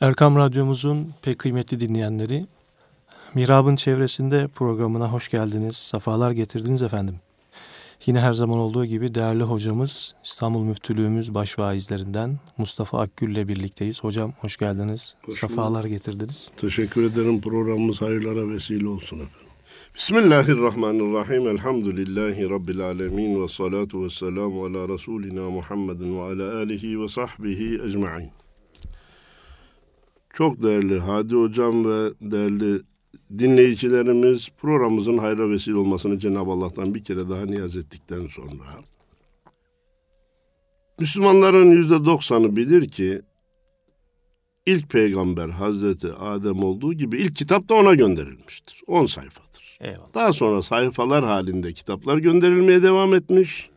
Erkam Radyomuzun pek kıymetli dinleyenleri, Mirab'ın çevresinde programına hoş geldiniz, safalar getirdiniz efendim. Yine her zaman olduğu gibi değerli hocamız, İstanbul Müftülüğümüz başvaizlerinden Mustafa Akgül ile birlikteyiz. Hocam hoş geldiniz, hoş safalar getirdiniz. Teşekkür ederim, programımız hayırlara vesile olsun efendim. Bismillahirrahmanirrahim. Elhamdülillahi Rabbil alemin ve salatu ve selamu ala Resulina Muhammedin ve ala alihi ve sahbihi ecma'in. Çok değerli Hadi Hocam ve değerli dinleyicilerimiz programımızın hayra vesile olmasını Cenab-ı Allah'tan bir kere daha niyaz ettikten sonra Müslümanların yüzde doksanı bilir ki ilk peygamber Hazreti Adem olduğu gibi ilk kitap da ona gönderilmiştir. On sayfadır. Eyvallah. Daha sonra sayfalar halinde kitaplar gönderilmeye devam etmiş.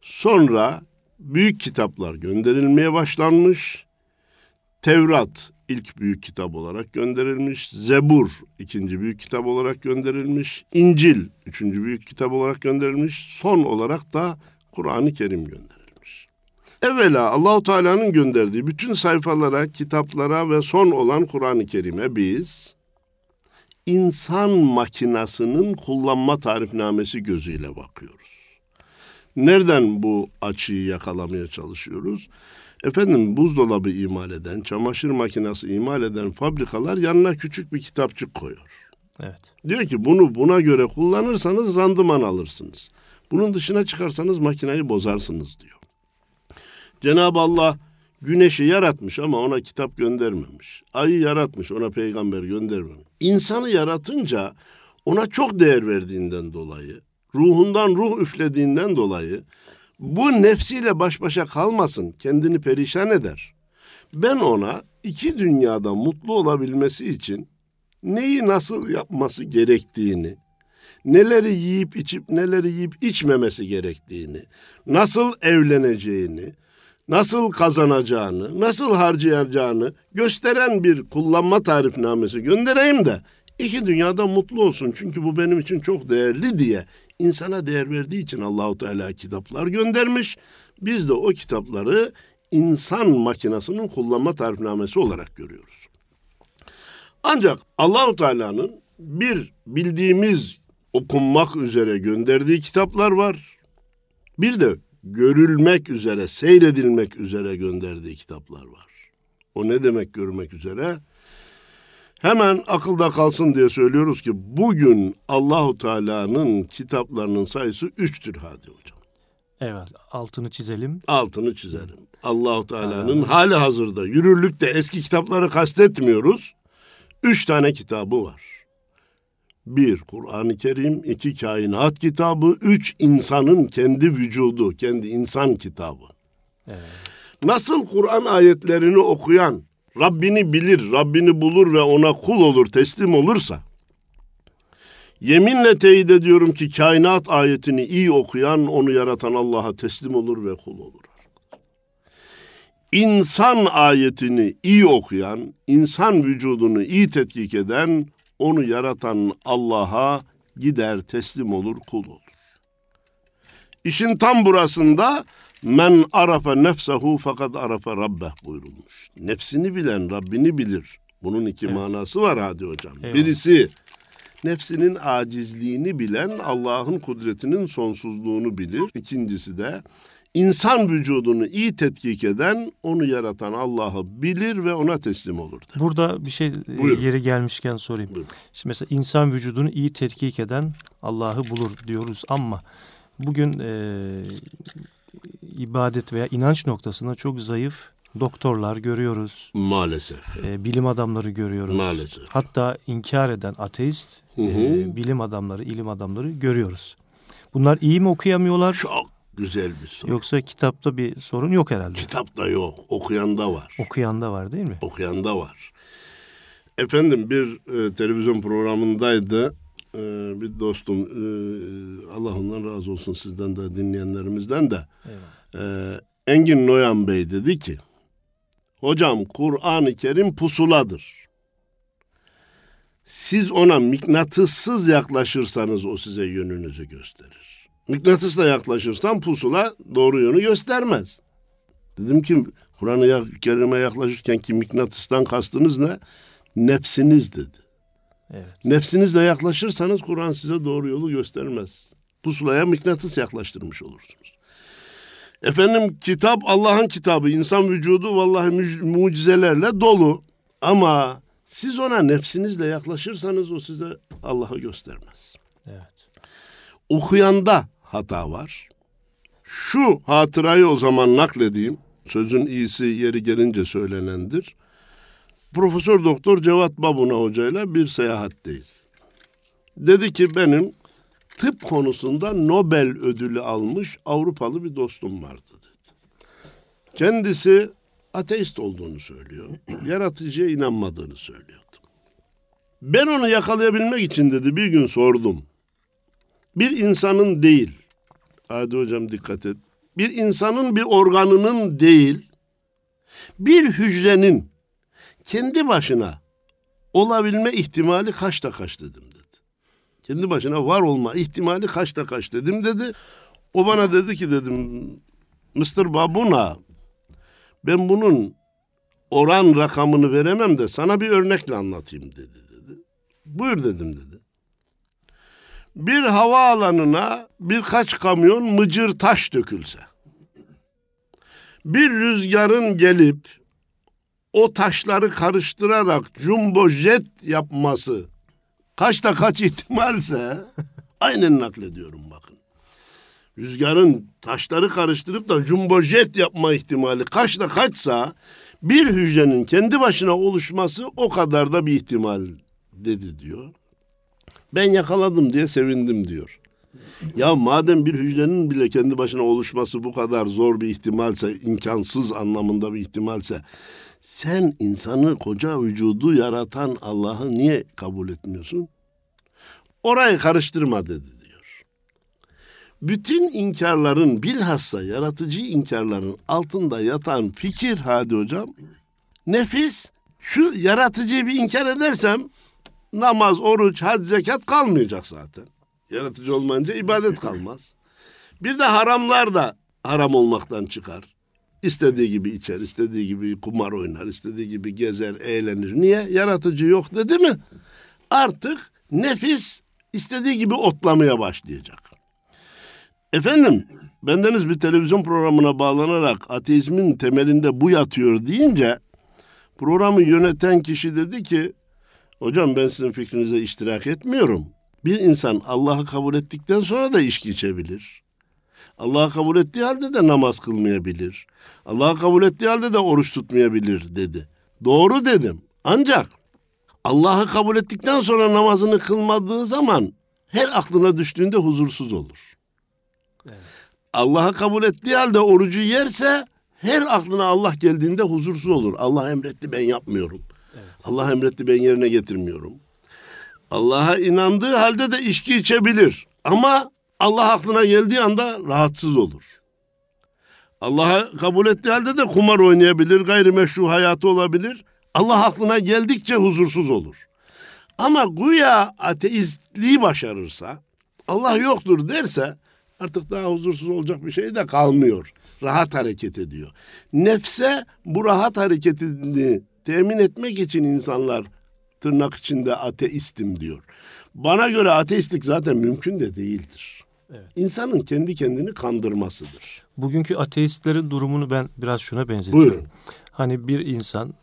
Sonra büyük kitaplar gönderilmeye başlanmış. Tevrat, ilk büyük kitap olarak gönderilmiş. Zebur ikinci büyük kitap olarak gönderilmiş. İncil üçüncü büyük kitap olarak gönderilmiş. Son olarak da Kur'an-ı Kerim gönderilmiş. Evvela Allahu Teala'nın gönderdiği bütün sayfalara, kitaplara ve son olan Kur'an-ı Kerim'e biz insan makinasının kullanma tarifnamesi gözüyle bakıyoruz. Nereden bu açıyı yakalamaya çalışıyoruz? Efendim buzdolabı imal eden, çamaşır makinesi imal eden fabrikalar yanına küçük bir kitapçık koyuyor. Evet. Diyor ki bunu buna göre kullanırsanız randıman alırsınız. Bunun dışına çıkarsanız makineyi bozarsınız diyor. Cenab-ı Allah güneşi yaratmış ama ona kitap göndermemiş. Ayı yaratmış ona peygamber göndermemiş. İnsanı yaratınca ona çok değer verdiğinden dolayı, ruhundan ruh üflediğinden dolayı bu nefsiyle baş başa kalmasın, kendini perişan eder. Ben ona iki dünyada mutlu olabilmesi için neyi nasıl yapması gerektiğini, neleri yiyip içip neleri yiyip içmemesi gerektiğini, nasıl evleneceğini, nasıl kazanacağını, nasıl harcayacağını gösteren bir kullanma tarifnamesi göndereyim de iki dünyada mutlu olsun. Çünkü bu benim için çok değerli diye insana değer verdiği için Allahu Teala kitaplar göndermiş. Biz de o kitapları insan makinesinin kullanma tarifnamesi olarak görüyoruz. Ancak Allahu Teala'nın bir bildiğimiz okunmak üzere gönderdiği kitaplar var. Bir de görülmek üzere, seyredilmek üzere gönderdiği kitaplar var. O ne demek görmek üzere? Hemen akılda kalsın diye söylüyoruz ki bugün Allahu Teala'nın kitaplarının sayısı üçtür hadi hocam. Evet, altını çizelim. Altını çizelim. Allahu Teala'nın hali hazırda yürürlükte eski kitapları kastetmiyoruz. Üç tane kitabı var. Bir, Kur'an-ı Kerim, iki, kainat kitabı, üç, insanın kendi vücudu, kendi insan kitabı. Evet. Nasıl Kur'an ayetlerini okuyan, Rabbini bilir, Rabbini bulur ve ona kul olur, teslim olursa, yeminle teyit ediyorum ki kainat ayetini iyi okuyan, onu yaratan Allah'a teslim olur ve kul olur. İnsan ayetini iyi okuyan, insan vücudunu iyi tetkik eden, onu yaratan Allah'a gider teslim olur, kul olur. İşin tam burasında Men arafa nefsehu fakat arafa rabbeh buyurulmuş. Nefsini bilen Rabbini bilir. Bunun iki evet. manası var hadi hocam. Eyvallah. Birisi nefsinin acizliğini bilen Allah'ın kudretinin sonsuzluğunu bilir. İkincisi de insan vücudunu iyi tetkik eden, onu yaratan Allah'ı bilir ve ona teslim olur. Burada bir şey e, Buyurun. yeri gelmişken sorayım. Buyurun. Şimdi mesela insan vücudunu iyi tetkik eden Allah'ı bulur diyoruz ama bugün e, ibadet veya inanç noktasında çok zayıf doktorlar görüyoruz. Maalesef. E, bilim adamları görüyoruz. Maalesef. Hatta inkar eden ateist hı hı. E, bilim adamları, ilim adamları görüyoruz. Bunlar iyi mi okuyamıyorlar? Çok güzel bir soru. Yoksa kitapta bir sorun yok herhalde. Kitapta yok, okuyanda var. Okuyanda var değil mi? Okuyanda var. Efendim bir e, televizyon programındaydı e, bir dostum e, Allah ondan razı olsun sizden de dinleyenlerimizden de e, Engin Noyan Bey dedi ki hocam Kur'an-ı Kerim pusuladır. Siz ona mıknatıssız yaklaşırsanız o size yönünüzü gösterir. Mıknatısla yaklaşırsan pusula doğru yönü göstermez. Dedim ki Kur'an-ı Kerim'e yaklaşırken ki mıknatıstan kastınız ne? Nefsiniz dedi. Evet. Nefsinizle yaklaşırsanız Kur'an size doğru yolu göstermez. Pusulaya mıknatıs yaklaştırmış olursunuz. Efendim kitap Allah'ın kitabı. İnsan vücudu vallahi mucizelerle dolu. Ama siz ona nefsinizle yaklaşırsanız o size Allah'ı göstermez. Evet. Okuyanda hata var. Şu hatırayı o zaman nakledeyim. Sözün iyisi yeri gelince söylenendir. Profesör Doktor Cevat Babuna hocayla bir seyahatteyiz. Dedi ki benim tıp konusunda Nobel ödülü almış Avrupalı bir dostum vardı dedi. Kendisi ateist olduğunu söylüyor. Yaratıcıya inanmadığını söylüyordu. Ben onu yakalayabilmek için dedi bir gün sordum. Bir insanın değil, hadi hocam dikkat et. Bir insanın bir organının değil, bir hücrenin kendi başına olabilme ihtimali kaçta kaç dedim dedi. Kendi başına var olma ihtimali kaçta kaç dedim dedi. O bana dedi ki dedim Mr. Babuna ben bunun oran rakamını veremem de sana bir örnekle anlatayım dedi dedi. Buyur dedim dedi. Bir hava alanına birkaç kamyon mıcır taş dökülse. Bir rüzgarın gelip o taşları karıştırarak jumbo jet yapması kaçta kaç ihtimalse aynen naklediyorum bakın. Rüzgarın taşları karıştırıp da jumbo jet yapma ihtimali kaçta kaçsa bir hücrenin kendi başına oluşması o kadar da bir ihtimal dedi diyor. Ben yakaladım diye sevindim diyor. Ya madem bir hücrenin bile kendi başına oluşması bu kadar zor bir ihtimalse, imkansız anlamında bir ihtimalse sen insanı koca vücudu yaratan Allah'ı niye kabul etmiyorsun? Orayı karıştırma dedi diyor. Bütün inkarların bilhassa yaratıcı inkarların altında yatan fikir hadi hocam nefis şu yaratıcıyı bir inkar edersem namaz, oruç, hac, zekat kalmayacak zaten. Yaratıcı olmayınca ibadet kalmaz. Bir de haramlar da haram olmaktan çıkar. İstediği gibi içer, istediği gibi kumar oynar, istediği gibi gezer, eğlenir. Niye? Yaratıcı yok dedi mi? Artık nefis istediği gibi otlamaya başlayacak. Efendim, bendeniz bir televizyon programına bağlanarak ateizmin temelinde bu yatıyor deyince programı yöneten kişi dedi ki hocam ben sizin fikrinize iştirak etmiyorum. Bir insan Allah'ı kabul ettikten sonra da içki içebilir. Allah'ı kabul ettiği halde de namaz kılmayabilir. Allah'ı kabul ettiği halde de oruç tutmayabilir dedi. Doğru dedim. Ancak Allah'ı kabul ettikten sonra namazını kılmadığı zaman her aklına düştüğünde huzursuz olur. Evet. Allah'ı kabul ettiği halde orucu yerse her aklına Allah geldiğinde huzursuz olur. Allah emretti ben yapmıyorum. Evet. Allah emretti ben yerine getirmiyorum. Allah'a inandığı halde de içki içebilir. Ama Allah aklına geldiği anda rahatsız olur. Allah'a kabul ettiği halde de kumar oynayabilir, gayrimeşru hayatı olabilir. Allah aklına geldikçe huzursuz olur. Ama güya ateistliği başarırsa, Allah yoktur derse artık daha huzursuz olacak bir şey de kalmıyor. Rahat hareket ediyor. Nefse bu rahat hareketini temin etmek için insanlar tırnak içinde ateistim diyor. Bana göre ateistlik zaten mümkün de değildir. Evet. İnsanın kendi kendini kandırmasıdır. Bugünkü ateistlerin durumunu ben biraz şuna benzetiyorum. Buyurun. Hani bir insan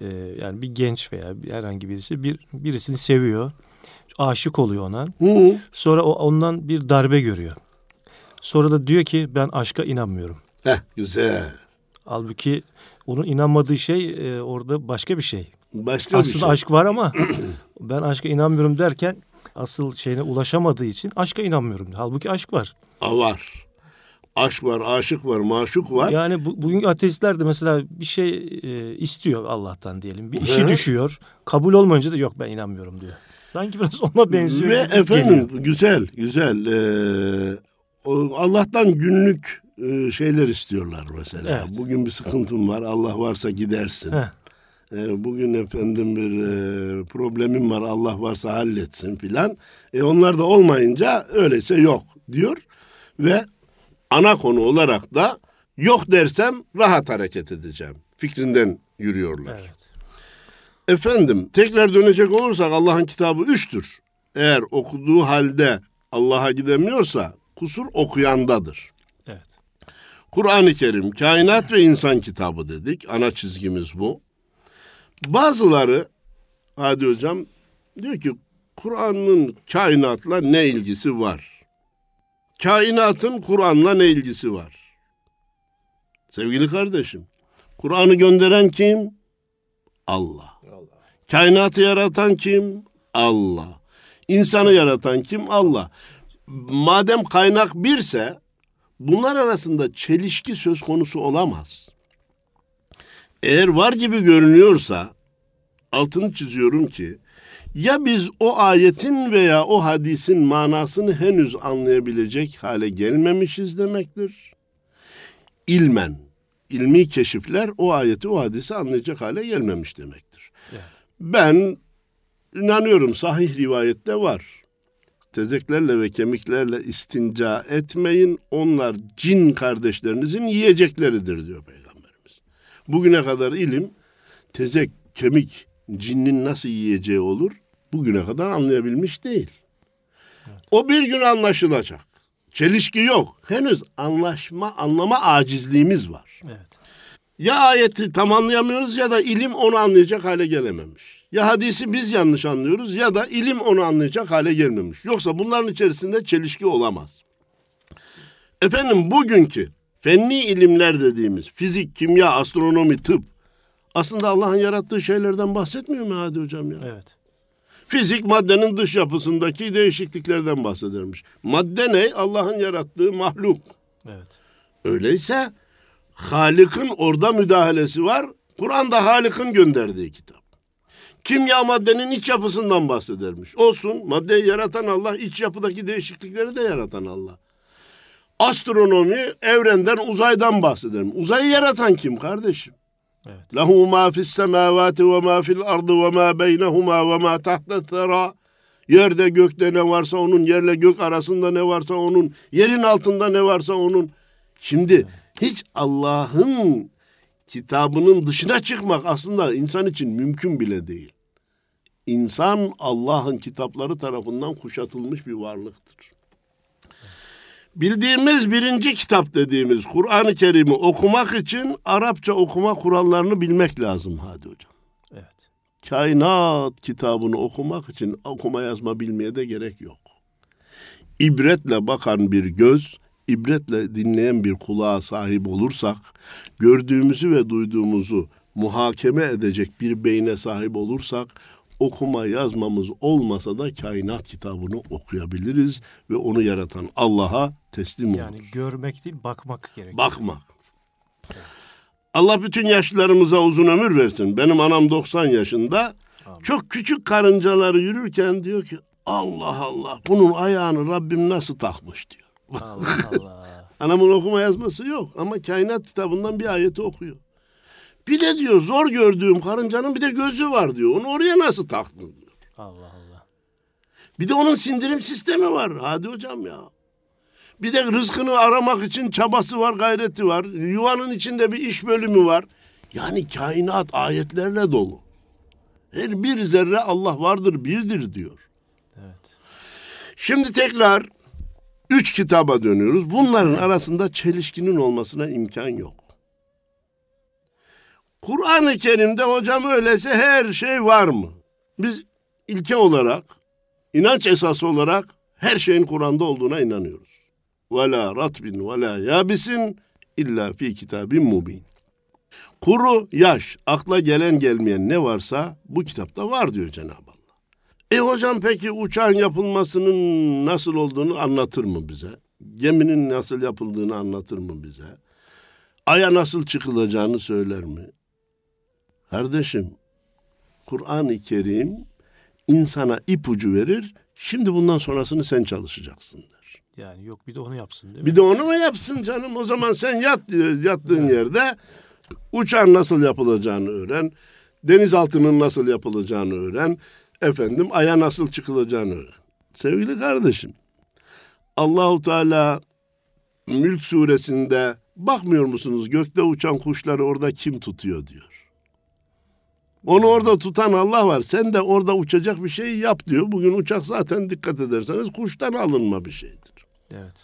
e, yani bir genç veya herhangi birisi bir birisini seviyor. Aşık oluyor ona. Hı. Sonra o ondan bir darbe görüyor. Sonra da diyor ki ben aşka inanmıyorum. Heh, güzel. Halbuki onun inanmadığı şey e, orada başka bir şey. Başka Aslında bir şey. aşk var ama ben aşka inanmıyorum derken asıl şeyine ulaşamadığı için aşka inanmıyorum. Halbuki aşk var. A var. Aşk var, aşık var, maşuk var. Yani bu, bugünkü ateistler de mesela bir şey e, istiyor Allah'tan diyelim. Bir işi He? düşüyor. Kabul olmayınca da yok ben inanmıyorum diyor. Sanki biraz ona benziyor. Ve efendim geliyor. güzel, güzel. Ee, Allah'tan günlük e, şeyler istiyorlar mesela. Evet. Bugün bir sıkıntım var. Allah varsa gidersin. Heh. E, bugün efendim bir e, problemim var Allah varsa halletsin filan. E onlar da olmayınca öyleyse yok diyor ve ana konu olarak da Yok dersem rahat hareket edeceğim. Fikrinden yürüyorlar. Evet. Efendim tekrar dönecek olursak Allah'ın kitabı üçtür. Eğer okuduğu halde Allah'a gidemiyorsa kusur okuyandadır. Evet. Kur'an-ı Kerim kainat ve insan kitabı dedik. Ana çizgimiz bu. Bazıları hadi hocam diyor ki Kur'an'ın kainatla ne ilgisi var? Kainatın Kur'an'la ne ilgisi var? Sevgili kardeşim, Kur'an'ı gönderen kim? Allah. Allah. Kainatı yaratan kim? Allah. İnsanı yaratan kim? Allah. Madem kaynak birse bunlar arasında çelişki söz konusu olamaz. Eğer var gibi görünüyorsa altını çiziyorum ki ya biz o ayetin veya o hadisin manasını henüz anlayabilecek hale gelmemişiz demektir. İlmen, ilmi keşifler o ayeti, o hadisi anlayacak hale gelmemiş demektir. Evet. Ben inanıyorum sahih rivayette var. Tezeklerle ve kemiklerle istinca etmeyin. Onlar cin kardeşlerinizin yiyecekleridir diyor Peygamberimiz. Bugüne kadar ilim tezek, kemik, cinnin nasıl yiyeceği olur bugüne kadar anlayabilmiş değil. O bir gün anlaşılacak. Çelişki yok. Henüz anlaşma, anlama acizliğimiz var. Evet. Ya ayeti tam anlayamıyoruz ya da ilim onu anlayacak hale gelememiş. Ya hadisi biz yanlış anlıyoruz ya da ilim onu anlayacak hale gelmemiş. Yoksa bunların içerisinde çelişki olamaz. Efendim bugünkü fenni ilimler dediğimiz fizik, kimya, astronomi, tıp aslında Allah'ın yarattığı şeylerden bahsetmiyor mu Hadi Hocam ya? Evet. Fizik maddenin dış yapısındaki değişikliklerden bahsedermiş. Madde ne? Allah'ın yarattığı mahluk. Evet. Öyleyse Halık'ın orada müdahalesi var. Kur'an'da Halık'ın gönderdiği kitap. Kimya maddenin iç yapısından bahsedermiş. Olsun maddeyi yaratan Allah, iç yapıdaki değişiklikleri de yaratan Allah. Astronomi evrenden, uzaydan bahsederim. Uzayı yaratan kim kardeşim? Evet. Lehu ma fis semavati ve ma fil ardı ve ma beynehuma ve ma tahta thera. Yerde gökte ne varsa onun, yerle gök arasında ne varsa onun, yerin altında ne varsa onun. Şimdi hiç Allah'ın kitabının dışına çıkmak aslında insan için mümkün bile değil. İnsan Allah'ın kitapları tarafından kuşatılmış bir varlıktır. Bildiğimiz birinci kitap dediğimiz Kur'an-ı Kerim'i okumak için Arapça okuma kurallarını bilmek lazım hadi hocam. Evet. Kainat kitabını okumak için okuma yazma bilmeye de gerek yok. İbretle bakan bir göz, ibretle dinleyen bir kulağa sahip olursak, gördüğümüzü ve duyduğumuzu muhakeme edecek bir beyne sahip olursak okuma yazmamız olmasa da kainat kitabını okuyabiliriz ve onu yaratan Allah'a teslim oluruz. Yani görmek değil bakmak gerekiyor. Bakmak. Allah bütün yaşlılarımıza uzun ömür versin. Benim anam 90 yaşında. Amin. Çok küçük karıncaları yürürken diyor ki Allah Allah bunun ayağını Rabbim nasıl takmış diyor. Allah Allah. Anamın okuma yazması yok ama kainat kitabından bir ayeti okuyor. Bir de diyor zor gördüğüm karıncanın bir de gözü var diyor. Onu oraya nasıl taktın diyor. Allah Allah. Bir de onun sindirim sistemi var. Hadi hocam ya. Bir de rızkını aramak için çabası var, gayreti var. Yuvanın içinde bir iş bölümü var. Yani kainat ayetlerle dolu. Her bir zerre Allah vardır, birdir diyor. Evet. Şimdi tekrar üç kitaba dönüyoruz. Bunların arasında çelişkinin olmasına imkan yok. Kur'an-ı Kerim'de hocam öyleyse her şey var mı? Biz ilke olarak, inanç esası olarak her şeyin Kur'an'da olduğuna inanıyoruz. Ve la ratbin ve la yabisin illa fi kitabin mubin. Kuru, yaş, akla gelen gelmeyen ne varsa bu kitapta var diyor Cenab-ı Allah. E hocam peki uçağın yapılmasının nasıl olduğunu anlatır mı bize? Geminin nasıl yapıldığını anlatır mı bize? Aya nasıl çıkılacağını söyler mi? Kardeşim, Kur'an-ı Kerim insana ipucu verir. Şimdi bundan sonrasını sen çalışacaksın der. Yani yok bir de onu yapsın değil mi? Bir de onu mu yapsın canım? O zaman sen yat yattığın yerde uçağın nasıl yapılacağını öğren. Denizaltının nasıl yapılacağını öğren. Efendim aya nasıl çıkılacağını öğren. Sevgili kardeşim, Allahu Teala Mülk suresinde Bakmıyor musunuz gökte uçan kuşları orada kim tutuyor diyor. Onu orada tutan Allah var. Sen de orada uçacak bir şey yap diyor. Bugün uçak zaten dikkat ederseniz kuştan alınma bir şeydir. Evet.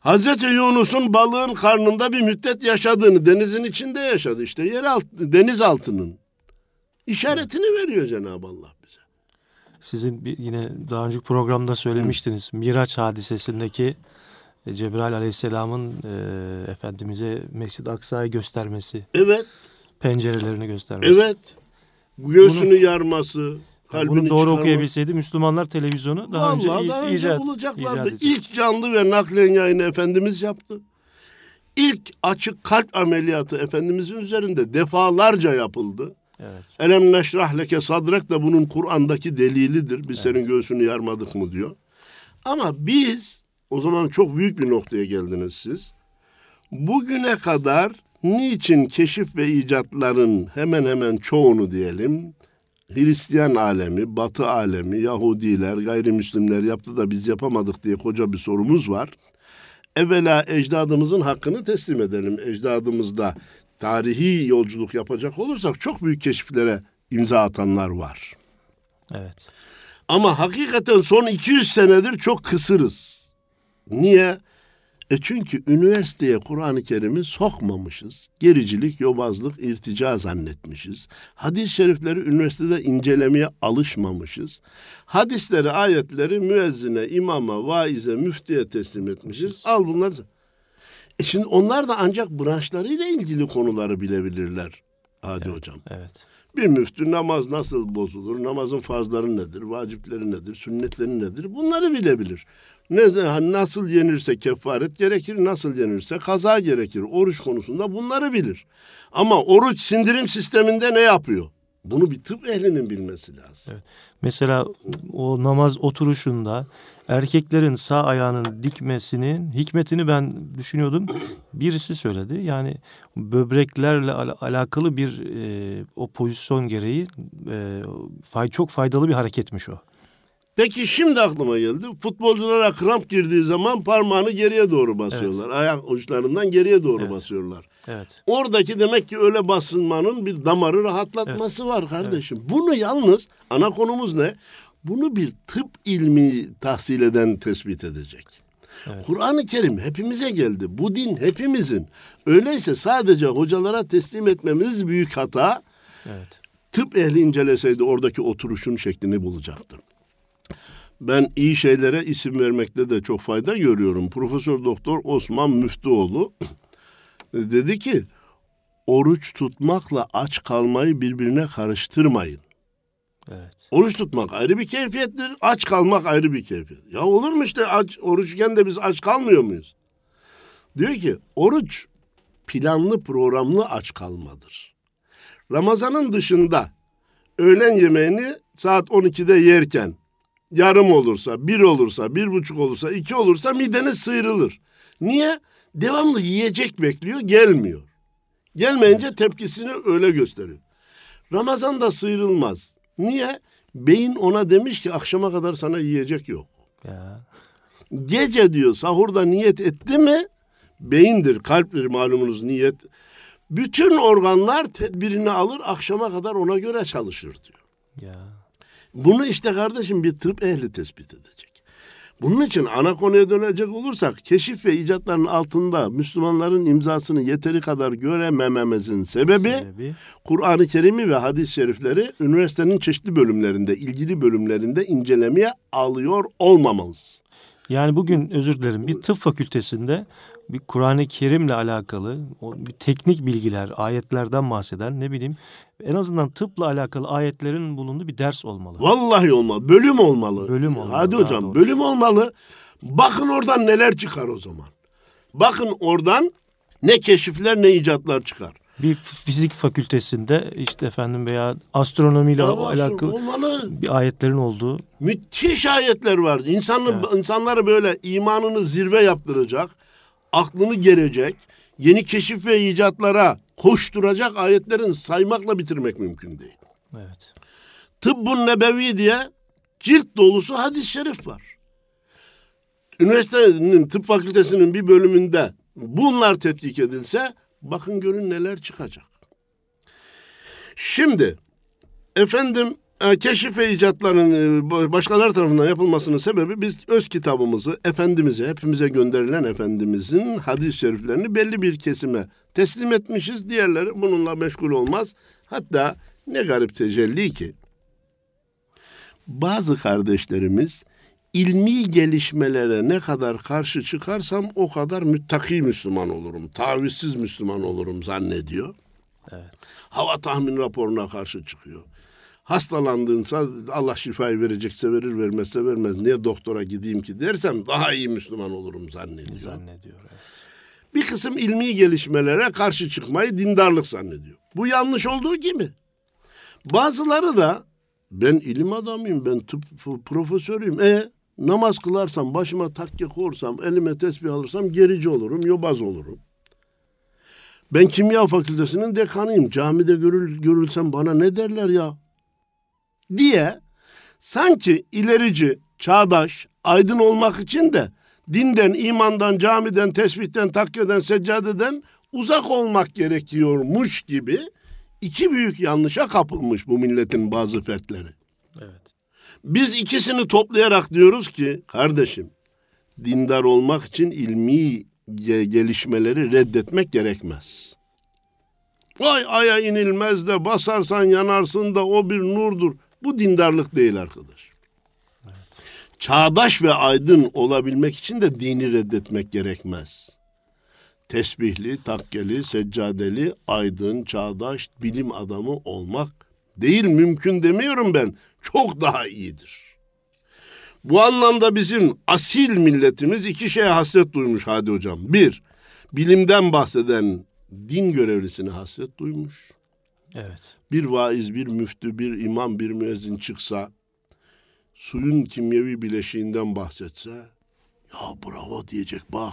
Hazreti Yunus'un balığın karnında bir müddet yaşadığını, denizin içinde yaşadı işte. Yer alt, deniz altının işaretini veriyor Cenab-ı Allah bize. Sizin bir, yine daha önce programda söylemiştiniz. Hı. Miraç hadisesindeki e, Cebrail Aleyhisselam'ın e, Efendimiz'e Mescid-i Aksa'yı göstermesi. Evet. Pencerelerini göstermesi. Evet. Göğsünü bunu, yarması, kalbini Bunu doğru çıkarmak. okuyabilseydi Müslümanlar televizyonu daha Vallahi önce, daha önce icat, bulacaklardı. icat İlk canlı ve naklen yayını Efendimiz yaptı. İlk açık kalp ameliyatı Efendimizin üzerinde defalarca yapıldı. Evet. Elem neşrah leke sadrek de bunun Kur'an'daki delilidir. Biz evet. senin göğsünü yarmadık mı diyor. Ama biz o zaman çok büyük bir noktaya geldiniz siz. Bugüne kadar niçin keşif ve icatların hemen hemen çoğunu diyelim Hristiyan alemi, Batı alemi, Yahudiler, gayrimüslimler yaptı da biz yapamadık diye koca bir sorumuz var. Evvela ecdadımızın hakkını teslim edelim. Ecdadımızda tarihi yolculuk yapacak olursak çok büyük keşiflere imza atanlar var. Evet. Ama hakikaten son 200 senedir çok kısırız. Niye? E çünkü üniversiteye Kur'an-ı Kerim'i sokmamışız. Gericilik, yobazlık, irtica zannetmişiz. Hadis-i şerifleri üniversitede incelemeye alışmamışız. Hadisleri, ayetleri müezzine, imama, vaize, müftiye teslim etmişiz. Al bunları. E şimdi onlar da ancak branşlarıyla ilgili konuları bilebilirler. Hadi evet, hocam. Evet. Bir müftü namaz nasıl bozulur, namazın farzları nedir, vacipleri nedir, sünnetleri nedir bunları bilebilir. Ne nasıl yenirse kefaret gerekir, nasıl yenirse kaza gerekir. Oruç konusunda bunları bilir. Ama oruç sindirim sisteminde ne yapıyor? Bunu bir tıp ehlinin bilmesi lazım. Evet. Mesela o namaz oturuşunda erkeklerin sağ ayağının dikmesinin hikmetini ben düşünüyordum. Birisi söyledi. Yani böbreklerle al- alakalı bir e, o pozisyon gereği e, fay çok faydalı bir hareketmiş o. Peki şimdi aklıma geldi. Futbolculara kramp girdiği zaman parmağını geriye doğru basıyorlar. Evet. Ayak uçlarından geriye doğru evet. basıyorlar. Evet. Oradaki demek ki öyle basılmanın bir damarı rahatlatması evet. var kardeşim. Evet. Bunu yalnız ana konumuz ne? Bunu bir tıp ilmi tahsil eden tespit edecek. Evet. Kur'an-ı Kerim hepimize geldi. Bu din hepimizin. Öyleyse sadece hocalara teslim etmemiz büyük hata. Evet. Tıp ehli inceleseydi oradaki oturuşun şeklini bulacaktı. Ben iyi şeylere isim vermekte de çok fayda görüyorum. Profesör Doktor Osman Müftüoğlu dedi ki oruç tutmakla aç kalmayı birbirine karıştırmayın. Evet. Oruç tutmak ayrı bir keyfiyettir, aç kalmak ayrı bir keyfiyet. Ya olur mu işte aç oruçken de biz aç kalmıyor muyuz? Diyor ki oruç planlı programlı aç kalmadır. Ramazanın dışında öğlen yemeğini saat 12'de yerken yarım olursa, bir olursa, bir buçuk olursa, iki olursa mideniz sıyrılır. Niye? Devamlı yiyecek bekliyor, gelmiyor. Gelmeyince tepkisini öyle gösteriyor. Ramazan da sıyrılmaz. Niye? Beyin ona demiş ki akşama kadar sana yiyecek yok. Ya. Gece diyor sahurda niyet etti mi? Beyindir, kalptir malumunuz niyet. Bütün organlar tedbirini alır, akşama kadar ona göre çalışır diyor. Ya. Bunu işte kardeşim bir tıp ehli tespit edecek. Bunun için ana konuya dönecek olursak keşif ve icatların altında Müslümanların imzasını yeteri kadar göremememizin sebebi, sebebi. Kur'an-ı Kerim'i ve hadis-i şerifleri üniversitenin çeşitli bölümlerinde, ilgili bölümlerinde incelemeye alıyor olmamamız. Yani bugün özür dilerim bir tıp fakültesinde bir Kur'an-ı Kerim'le alakalı o bir teknik bilgiler, ayetlerden bahseden ne bileyim en azından tıpla alakalı ayetlerin bulunduğu bir ders olmalı. Vallahi olmalı. Bölüm olmalı. Bölüm olmalı. Hadi hocam doğrusu. bölüm olmalı. Bakın oradan neler çıkar o zaman. Bakın oradan ne keşifler ne icatlar çıkar. Bir fizik fakültesinde işte efendim veya astronomiyle Ama alakalı olmalı. bir ayetlerin olduğu. Müthiş ayetler var. İnsanı, evet. insanları böyle imanını zirve yaptıracak, aklını gerecek, yeni keşif ve icatlara koşturacak ayetlerin saymakla bitirmek mümkün değil. Evet. Tıbbun Nebevi diye cilt dolusu hadis-i şerif var. Üniversitenin tıp fakültesinin bir bölümünde bunlar tetkik edilse bakın görün neler çıkacak. Şimdi efendim e, keşif ve icatların e, başkaları tarafından yapılmasının sebebi biz öz kitabımızı Efendimiz'e, hepimize gönderilen Efendimiz'in hadis-i şeriflerini belli bir kesime teslim etmişiz. Diğerleri bununla meşgul olmaz. Hatta ne garip tecelli ki bazı kardeşlerimiz ilmi gelişmelere ne kadar karşı çıkarsam o kadar müttaki Müslüman olurum. Tavizsiz Müslüman olurum zannediyor. Evet. Hava tahmin raporuna karşı çıkıyor. Hastalandığınsa Allah şifayı verecekse verir vermezse vermez. Niye doktora gideyim ki dersem daha iyi Müslüman olurum zannediyor. Zannediyor evet. Bir kısım ilmi gelişmelere karşı çıkmayı dindarlık zannediyor. Bu yanlış olduğu gibi. Bazıları da ben ilim adamıyım, ben tıp profesörüyüm. E namaz kılarsam, başıma takke korsam, elime tesbih alırsam gerici olurum, yobaz olurum. Ben kimya fakültesinin dekanıyım. Camide görül, görülsem bana ne derler ya? Diye sanki ilerici, çağdaş, aydın olmak için de dinden, imandan, camiden, tesbihten, takkeden, seccadeden uzak olmak gerekiyormuş gibi iki büyük yanlışa kapılmış bu milletin bazı fertleri. Evet. Biz ikisini toplayarak diyoruz ki kardeşim dindar olmak için ilmi gelişmeleri reddetmek gerekmez. Vay aya inilmez de basarsan yanarsın da o bir nurdur. Bu dindarlık değil arkadaş. Evet. Çağdaş ve aydın olabilmek için de dini reddetmek gerekmez. Tesbihli, takkeli, seccadeli, aydın, çağdaş, bilim adamı olmak değil mümkün demiyorum ben. Çok daha iyidir. Bu anlamda bizim asil milletimiz iki şeye hasret duymuş Hadi Hocam. Bir, bilimden bahseden din görevlisine hasret duymuş. Evet. Bir vaiz, bir müftü, bir imam, bir müezzin çıksa, suyun kimyevi bileşiğinden bahsetse, ya bravo diyecek bak,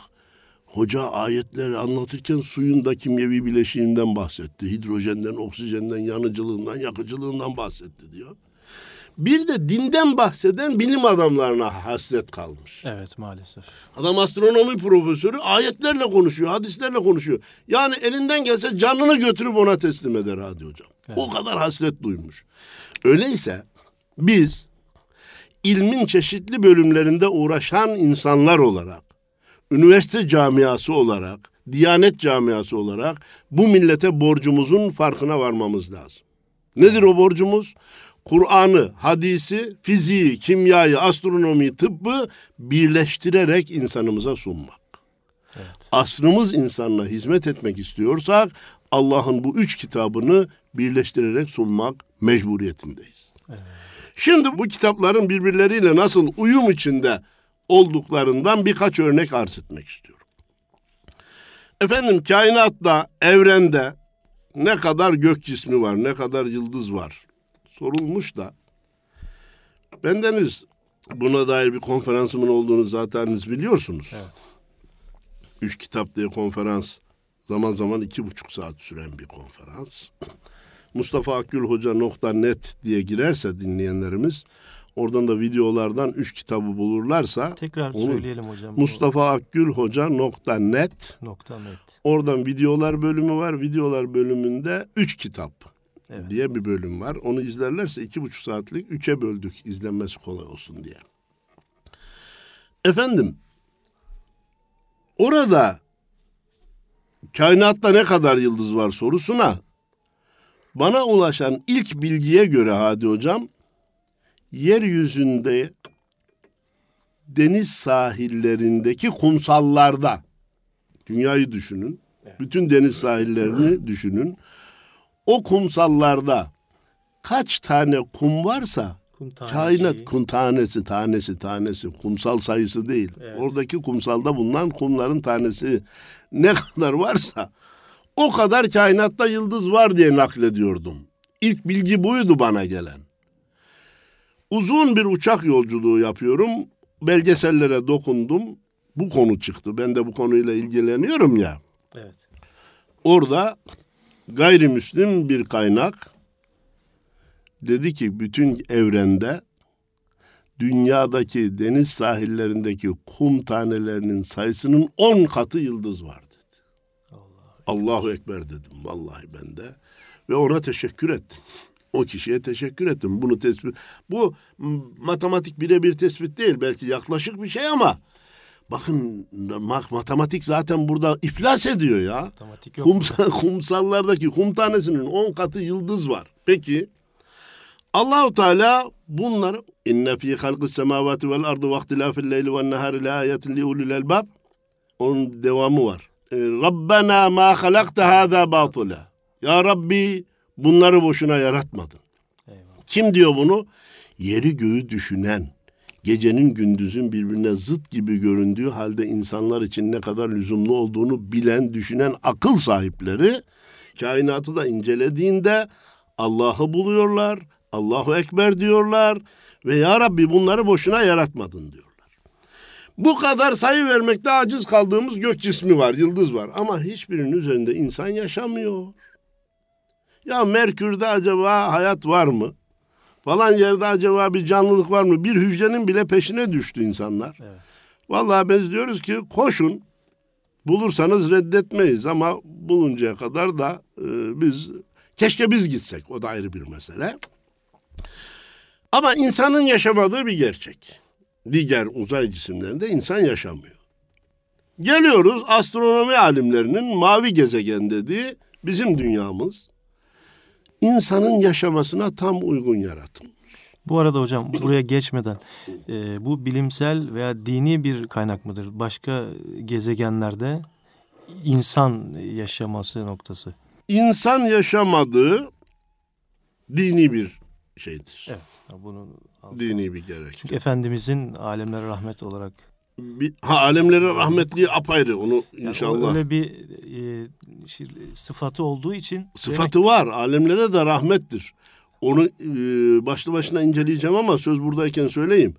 hoca ayetleri anlatırken suyun da kimyevi bileşiğinden bahsetti. Hidrojenden, oksijenden, yanıcılığından, yakıcılığından bahsetti diyor. Bir de dinden bahseden bilim adamlarına hasret kalmış. Evet maalesef. Adam astronomi profesörü ayetlerle konuşuyor, hadislerle konuşuyor. Yani elinden gelse canını götürüp ona teslim eder hadi hocam. Evet. O kadar hasret duymuş. Öyleyse biz ilmin çeşitli bölümlerinde uğraşan insanlar olarak, üniversite camiası olarak, diyanet camiası olarak bu millete borcumuzun farkına varmamız lazım. Nedir o borcumuz? Kur'an'ı, hadisi, fiziği, kimyayı, astronomiyi, tıbbı birleştirerek insanımıza sunmak. Evet. Asrımız insanına hizmet etmek istiyorsak Allah'ın bu üç kitabını birleştirerek sunmak mecburiyetindeyiz. Evet. Şimdi bu kitapların birbirleriyle nasıl uyum içinde olduklarından birkaç örnek arz etmek istiyorum. Efendim kainatta, evrende ne kadar gök cismi var, ne kadar yıldız var, sorulmuş da bendeniz buna dair bir konferansımın olduğunu zaten biliyorsunuz. Evet. Üç kitap diye konferans zaman zaman iki buçuk saat süren bir konferans. Mustafa Akgül Hoca nokta net diye girerse dinleyenlerimiz oradan da videolardan üç kitabı bulurlarsa tekrar onu, söyleyelim hocam. Mustafa Akgül Hoca nokta net nokta net. Oradan videolar bölümü var. Videolar bölümünde üç kitap evet. diye bir bölüm var. Onu izlerlerse iki buçuk saatlik üçe böldük izlenmesi kolay olsun diye. Efendim orada kainatta ne kadar yıldız var sorusuna bana ulaşan ilk bilgiye göre Hadi Hocam yeryüzünde deniz sahillerindeki kumsallarda dünyayı düşünün. Bütün deniz sahillerini düşünün o kumsallarda kaç tane kum varsa kum kainat kum tanesi tanesi tanesi kumsal sayısı değil. Evet. Oradaki kumsalda bulunan kumların tanesi ne kadar varsa o kadar kainatta yıldız var diye naklediyordum. İlk bilgi buydu bana gelen. Uzun bir uçak yolculuğu yapıyorum. Belgesellere dokundum. Bu konu çıktı. Ben de bu konuyla ilgileniyorum ya. Evet. Orada gayrimüslim bir kaynak dedi ki bütün evrende dünyadaki deniz sahillerindeki kum tanelerinin sayısının on katı yıldız vardır. Allahu Ekber dedim vallahi ben de. Ve ona teşekkür ettim. O kişiye teşekkür ettim. Bunu tespit... Bu matematik birebir tespit değil. Belki yaklaşık bir şey ama... Bakın matematik zaten burada iflas ediyor ya. Matematik yok. Kumsal, kumsallardaki kum tanesinin on katı yıldız var. Peki Allahu Teala bunları inne fi halqis semavati vel ardı ve ihtilafil leyli ven nehari la ayetin li ulil albab onun devamı var. E, Rabbena ma halakta hâzâ batıla. Ya Rabbi bunları boşuna yaratmadın. Eyvallah. Kim diyor bunu? Yeri göğü düşünen, gecenin gündüzün birbirine zıt gibi göründüğü halde insanlar için ne kadar lüzumlu olduğunu bilen, düşünen akıl sahipleri kainatı da incelediğinde Allah'ı buluyorlar, Allahu Ekber diyorlar ve Ya Rabbi bunları boşuna yaratmadın diyorlar. Bu kadar sayı vermekte aciz kaldığımız gök cismi var, yıldız var ama hiçbirinin üzerinde insan yaşamıyor. Ya Merkür'de acaba hayat var mı? Falan yerde acaba bir canlılık var mı? Bir hücrenin bile peşine düştü insanlar. Evet. Vallahi biz diyoruz ki koşun. Bulursanız reddetmeyiz ama buluncaya kadar da e, biz keşke biz gitsek. O da ayrı bir mesele. Ama insanın yaşamadığı bir gerçek. Diğer uzay cisimlerinde insan yaşamıyor. Geliyoruz astronomi alimlerinin mavi gezegen dediği bizim dünyamız insanın yaşamasına tam uygun yaratım. Bu arada hocam buraya geçmeden e, bu bilimsel veya dini bir kaynak mıdır? Başka gezegenlerde insan yaşaması noktası. İnsan yaşamadığı dini bir şeydir. Evet. Bunun dini bir gerek. Çünkü Efendimizin alemlere rahmet olarak bir, ha alemlere rahmetliği apayrı onu yani inşallah. Öyle bir e, şey, sıfatı olduğu için. Sıfatı demek... var. Alemlere de rahmettir. Onu e, başlı başına inceleyeceğim ama söz buradayken söyleyeyim.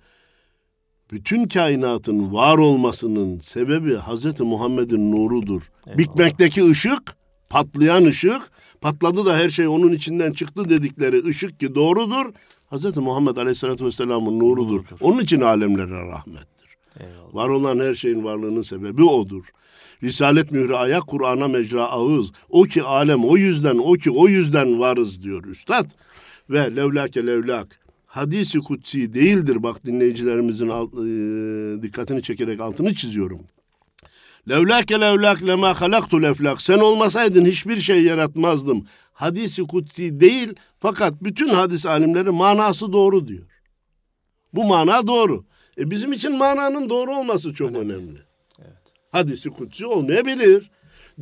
Bütün kainatın var olmasının sebebi Hazreti Muhammed'in nurudur. Eyvallah. Big Bang'deki ışık, patlayan ışık, patladı da her şey onun içinden çıktı dedikleri ışık ki doğrudur. Hazreti Muhammed Aleyhisselatü Vesselam'ın nurudur. nurudur. Onun için alemlere rahmettir. Eyvallah. Var olan her şeyin varlığının sebebi odur. Risalet mührü ayak, Kur'an'a mecra ağız. O ki alem o yüzden, o ki o yüzden varız diyor üstad. Ve levlake levlak. Hadisi kutsi değildir. Bak dinleyicilerimizin alt, e, dikkatini çekerek altını çiziyorum. Levlake levlak lema halaktu leflak. Sen olmasaydın hiçbir şey yaratmazdım. Hadisi kutsi değil fakat bütün hadis alimleri manası doğru diyor. Bu mana doğru. E bizim için mananın doğru olması çok önemli. önemli. Evet. Hadisi kutsi olmayabilir.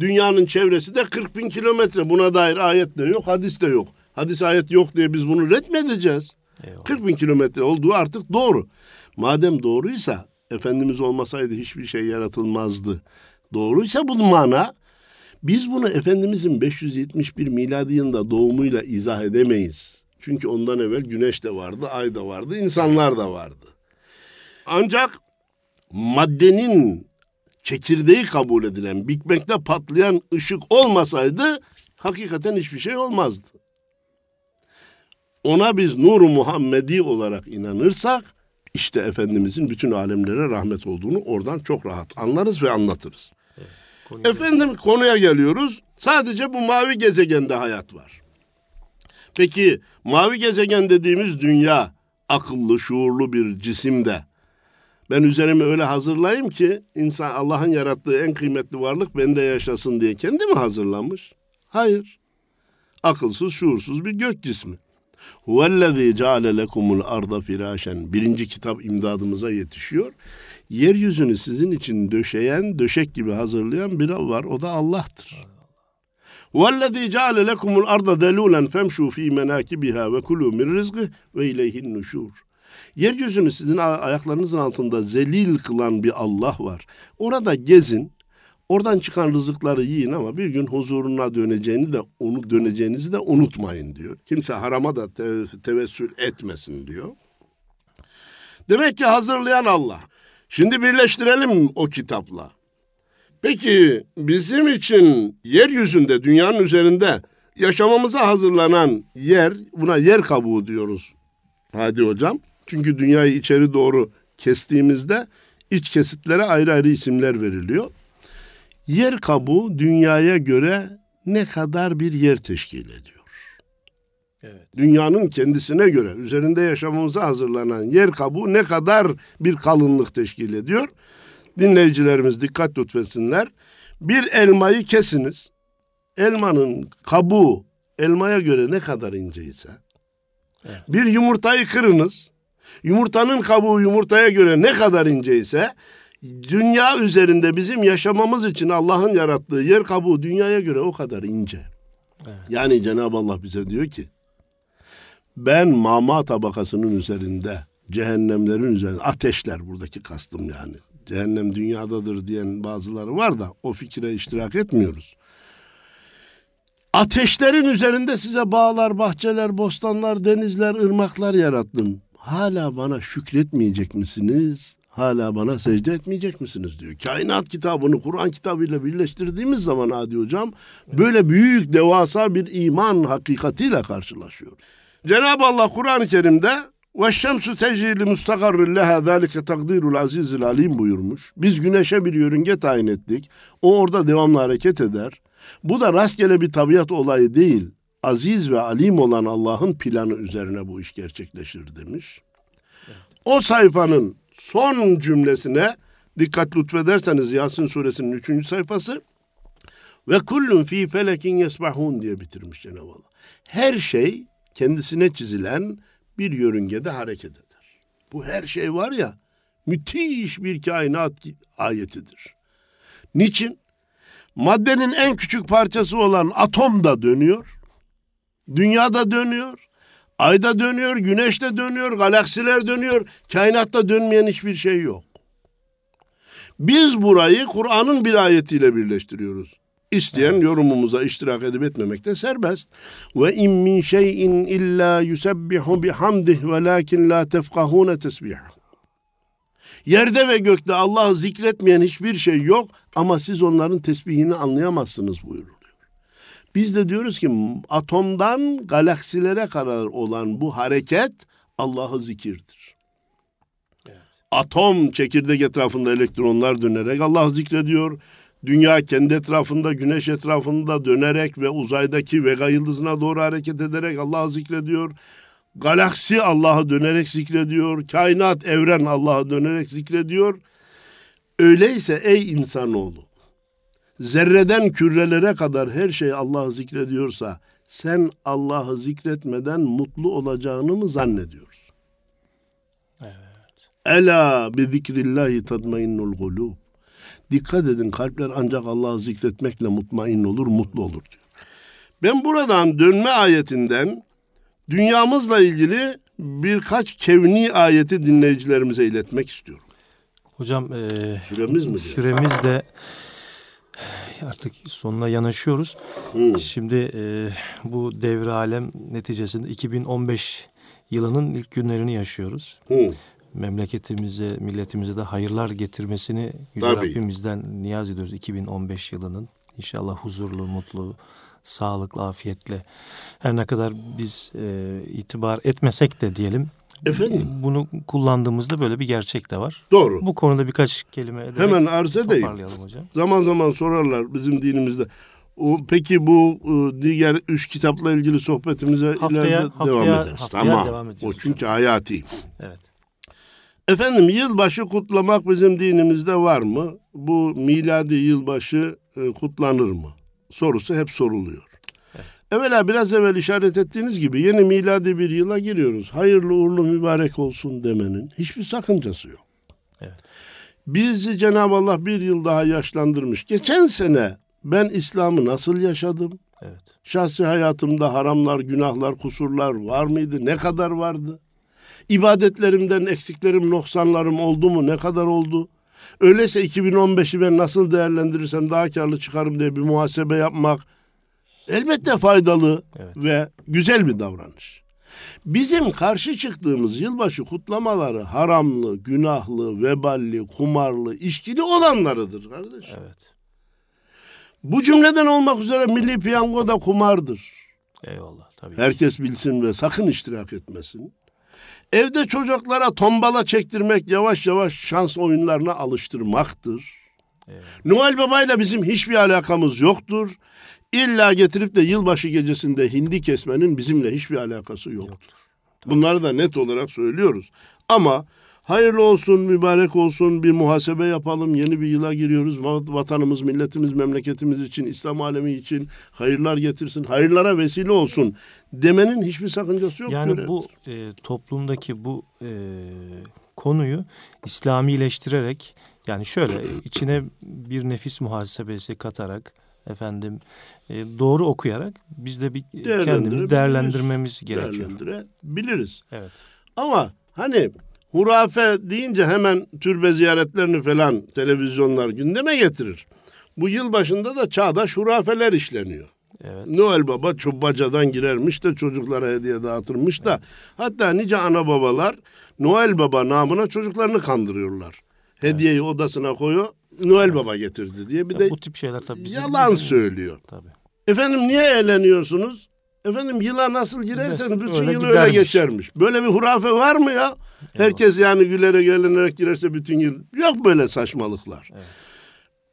Dünyanın çevresi de 40 bin kilometre. Buna dair ayet de yok, hadis de yok. Hadis ayet yok diye biz bunu retmedeceğiz. Eyvallah. 40 bin kilometre olduğu artık doğru. Madem doğruysa Efendimiz olmasaydı hiçbir şey yaratılmazdı. Doğruysa bu mana biz bunu Efendimizin 571 miladi yılında doğumuyla izah edemeyiz. Çünkü ondan evvel güneş de vardı, ay da vardı, insanlar da vardı. Ancak maddenin çekirdeği kabul edilen Big Bang'de patlayan ışık olmasaydı hakikaten hiçbir şey olmazdı. Ona biz Nur Muhammedi olarak inanırsak işte Efendimizin bütün alemlere rahmet olduğunu oradan çok rahat anlarız ve anlatırız. Evet, Efendim konuya geliyoruz. Sadece bu mavi gezegende hayat var. Peki mavi gezegen dediğimiz dünya akıllı, şuurlu bir cisimde ben üzerimi öyle hazırlayayım ki insan Allah'ın yarattığı en kıymetli varlık bende yaşasın diye kendi mi hazırlanmış? Hayır. Akılsız, şuursuz bir gök cismi. Huvellezî ceale lekumul arda firâşen. Birinci kitap imdadımıza yetişiyor. Yeryüzünü sizin için döşeyen, döşek gibi hazırlayan bir var. O da Allah'tır. Huvellezî ceale lekumul arda delûlen femşû fî menâkibiha ve kulû min rizqih ve ileyhin nuşûr. Yeryüzünü sizin ayaklarınızın altında zelil kılan bir Allah var. Orada gezin, oradan çıkan rızıkları yiyin ama bir gün huzuruna döneceğini de onu döneceğinizi de unutmayın diyor. Kimse harama da te- tevessül etmesin diyor. Demek ki hazırlayan Allah. Şimdi birleştirelim o kitapla. Peki bizim için yeryüzünde, dünyanın üzerinde yaşamamıza hazırlanan yer, buna yer kabuğu diyoruz. Hadi hocam. Çünkü dünyayı içeri doğru kestiğimizde iç kesitlere ayrı ayrı isimler veriliyor. yer kabuğu dünyaya göre ne kadar bir yer teşkil ediyor? Evet. Dünyanın kendisine göre üzerinde yaşamamıza hazırlanan yer kabuğu ne kadar bir kalınlık teşkil ediyor? Dinleyicilerimiz dikkat lütfetsinler. Bir elmayı kesiniz. Elmanın kabuğu elmaya göre ne kadar ince ise evet. bir yumurtayı kırınız. Yumurtanın kabuğu yumurtaya göre ne kadar ince ise dünya üzerinde bizim yaşamamız için Allah'ın yarattığı yer kabuğu dünyaya göre o kadar ince. Evet. Yani Cenab-ı Allah bize diyor ki ben mama tabakasının üzerinde cehennemlerin üzerinde ateşler buradaki kastım yani. Cehennem dünyadadır diyen bazıları var da o fikre iştirak etmiyoruz. Ateşlerin üzerinde size bağlar, bahçeler, bostanlar, denizler, ırmaklar yarattım. Hala bana şükretmeyecek misiniz? Hala bana secde etmeyecek misiniz diyor. Kainat kitabını Kur'an kitabıyla birleştirdiğimiz zaman Adi Hocam böyle büyük devasa bir iman hakikatiyle karşılaşıyor. Cenab-ı Allah Kur'an-ı Kerim'de ve şemsu tecri li mustakarrin leha zalike takdirul azizil alim buyurmuş. Biz güneşe bir yörünge tayin ettik. O orada devamlı hareket eder. Bu da rastgele bir tabiat olayı değil. Aziz ve alim olan Allah'ın planı üzerine bu iş gerçekleşir demiş. O sayfanın son cümlesine dikkat lütfederseniz Yasin suresinin üçüncü sayfası ve kullun fi felekin yesbahun diye bitirmiş Cenab-ı Allah. Her şey kendisine çizilen bir yörüngede hareket eder. Bu her şey var ya müthiş bir kainat ayetidir. Niçin? Maddenin en küçük parçası olan atom da dönüyor. Dünyada dönüyor. Ayda dönüyor, güneşte dönüyor, galaksiler dönüyor. Kainatta dönmeyen hiçbir şey yok. Biz burayı Kur'an'ın bir ayetiyle birleştiriyoruz. İsteyen evet. yorumumuza iştirak edip etmemekte serbest. Ve in min şeyin illa yusebbihu bihamdih ve lakin la tefkahune tesbih. Yerde ve gökte Allah'ı zikretmeyen hiçbir şey yok ama siz onların tesbihini anlayamazsınız buyuruluyor. Biz de diyoruz ki atomdan galaksilere kadar olan bu hareket Allah'ı zikirdir. Evet. Atom çekirdek etrafında elektronlar dönerek Allah'ı zikrediyor. Dünya kendi etrafında, güneş etrafında dönerek ve uzaydaki Vega yıldızına doğru hareket ederek Allah'ı zikrediyor. Galaksi Allah'ı dönerek zikrediyor. Kainat, evren Allah'ı dönerek zikrediyor. Öyleyse ey insanoğlu, zerreden kürelere kadar her şey Allah'ı zikrediyorsa, sen Allah'ı zikretmeden mutlu olacağını mı zannediyorsun? Evet. Ela bi zikrillahi tadmainnul gulub. Dikkat edin kalpler ancak Allah'ı zikretmekle mutmain olur, mutlu olur diyor. Ben buradan dönme ayetinden dünyamızla ilgili birkaç kevni ayeti dinleyicilerimize iletmek istiyorum. Hocam e, süremiz mi? Süremiz de artık sonuna yanaşıyoruz. Hmm. Şimdi e, bu devre alem neticesinde 2015 yılının ilk günlerini yaşıyoruz. Hmm memleketimize, milletimize de hayırlar getirmesini Yüce Tabii. Rabbimizden niyaz ediyoruz 2015 yılının. İnşallah huzurlu, mutlu, sağlıklı, afiyetle her ne kadar biz e, itibar etmesek de diyelim Efendim? Bunu kullandığımızda böyle bir gerçek de var. Doğru. Bu konuda birkaç kelime ederek Hemen arz edeyim. hocam. Zaman zaman sorarlar bizim dinimizde. O, peki bu e, diğer üç kitapla ilgili sohbetimize haftaya, ileride haftaya, devam ederiz. Haftaya tamam. Devam o çünkü hocam. hayati. Evet. Efendim yılbaşı kutlamak bizim dinimizde var mı? Bu miladi yılbaşı e, kutlanır mı? Sorusu hep soruluyor. Evvela biraz evvel işaret ettiğiniz gibi yeni miladi bir yıla giriyoruz. Hayırlı uğurlu mübarek olsun demenin hiçbir sakıncası yok. Evet. Bizi Cenab-ı Allah bir yıl daha yaşlandırmış. Geçen sene ben İslam'ı nasıl yaşadım? Evet. Şahsi hayatımda haramlar, günahlar, kusurlar var mıydı? Ne kadar vardı? İbadetlerimden eksiklerim, noksanlarım oldu mu? Ne kadar oldu? Öyleyse 2015'i ben nasıl değerlendirirsem daha karlı çıkarım diye bir muhasebe yapmak elbette faydalı evet. ve güzel bir davranış. Bizim karşı çıktığımız yılbaşı kutlamaları haramlı, günahlı, veballi, kumarlı, içkili olanlarıdır kardeş. Evet. Bu cümleden olmak üzere milli piyango da kumardır. Eyvallah tabii. Herkes bilsin ve sakın iştirak etmesin. Evde çocuklara tombala çektirmek yavaş yavaş şans oyunlarına alıştırmaktır. Evet. Noel Baba ile bizim hiçbir alakamız yoktur. İlla getirip de yılbaşı gecesinde hindi kesmenin bizimle hiçbir alakası yoktur. yoktur. Bunları da net olarak söylüyoruz. Ama hayırlı olsun, mübarek olsun, bir muhasebe yapalım. Yeni bir yıla giriyoruz. Vatanımız, milletimiz, memleketimiz için, İslam alemi için hayırlar getirsin, hayırlara vesile olsun demenin hiçbir sakıncası yok. Yani bu e, toplumdaki bu e, konuyu İslamileştirerek yani şöyle içine bir nefis muhasebesi katarak efendim e, doğru okuyarak biz de bir kendimizi değerlendirmemiz gerekiyor. Değerlendirebiliriz. Evet. Ama hani hurafe deyince hemen türbe ziyaretlerini falan televizyonlar gündeme getirir. Bu yıl başında da çağdaş hurafeler işleniyor. Evet. Noel Baba çubbacadan girermiş de çocuklara hediye dağıtırmış da evet. hatta nice ana babalar Noel Baba namına çocuklarını kandırıyorlar. Hediyeyi evet. odasına koyuyor. Noel. Baba getirdi diye bir ya de bu tip şeyler tabii bizim, yalan bizim... söylüyor. Tabii. Efendim niye eğleniyorsunuz? Efendim yıla nasıl girerseniz bütün öyle yıl gidermiş. öyle geçermiş. Böyle bir hurafe var mı ya? Evet. Herkes yani gülere gelinerek girerse bütün yıl. Yok böyle saçmalıklar. Evet.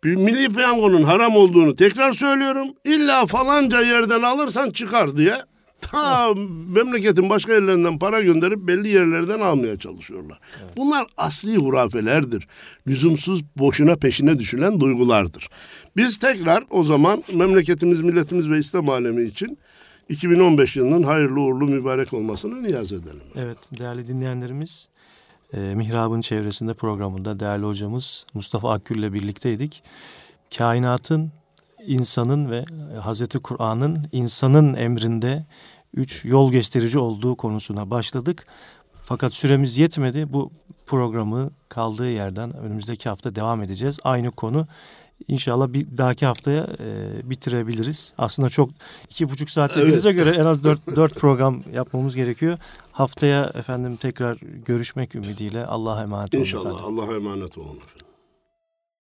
Bir milli piyangonun haram olduğunu tekrar söylüyorum. İlla falanca yerden alırsan çıkar diye ta memleketin başka yerlerinden para gönderip belli yerlerden almaya çalışıyorlar. Evet. Bunlar asli hurafelerdir. Lüzumsuz boşuna peşine düşülen duygulardır. Biz tekrar o zaman memleketimiz, milletimiz ve İslam alemi için 2015 yılının hayırlı uğurlu mübarek olmasını niyaz edelim. Evet değerli dinleyenlerimiz e, Mihrab'ın çevresinde programında değerli hocamız Mustafa Akgül ile birlikteydik. Kainatın insanın ve Hazreti Kur'an'ın insanın emrinde üç yol gösterici olduğu konusuna başladık. Fakat süremiz yetmedi. Bu programı kaldığı yerden önümüzdeki hafta devam edeceğiz. Aynı konu İnşallah bir dahaki haftaya e, bitirebiliriz. Aslında çok iki buçuk saat dediğinize evet. göre en az dört, dört program yapmamız gerekiyor. Haftaya efendim tekrar görüşmek ümidiyle Allah'a emanet olun. İnşallah Allah'a emanet olun efendim.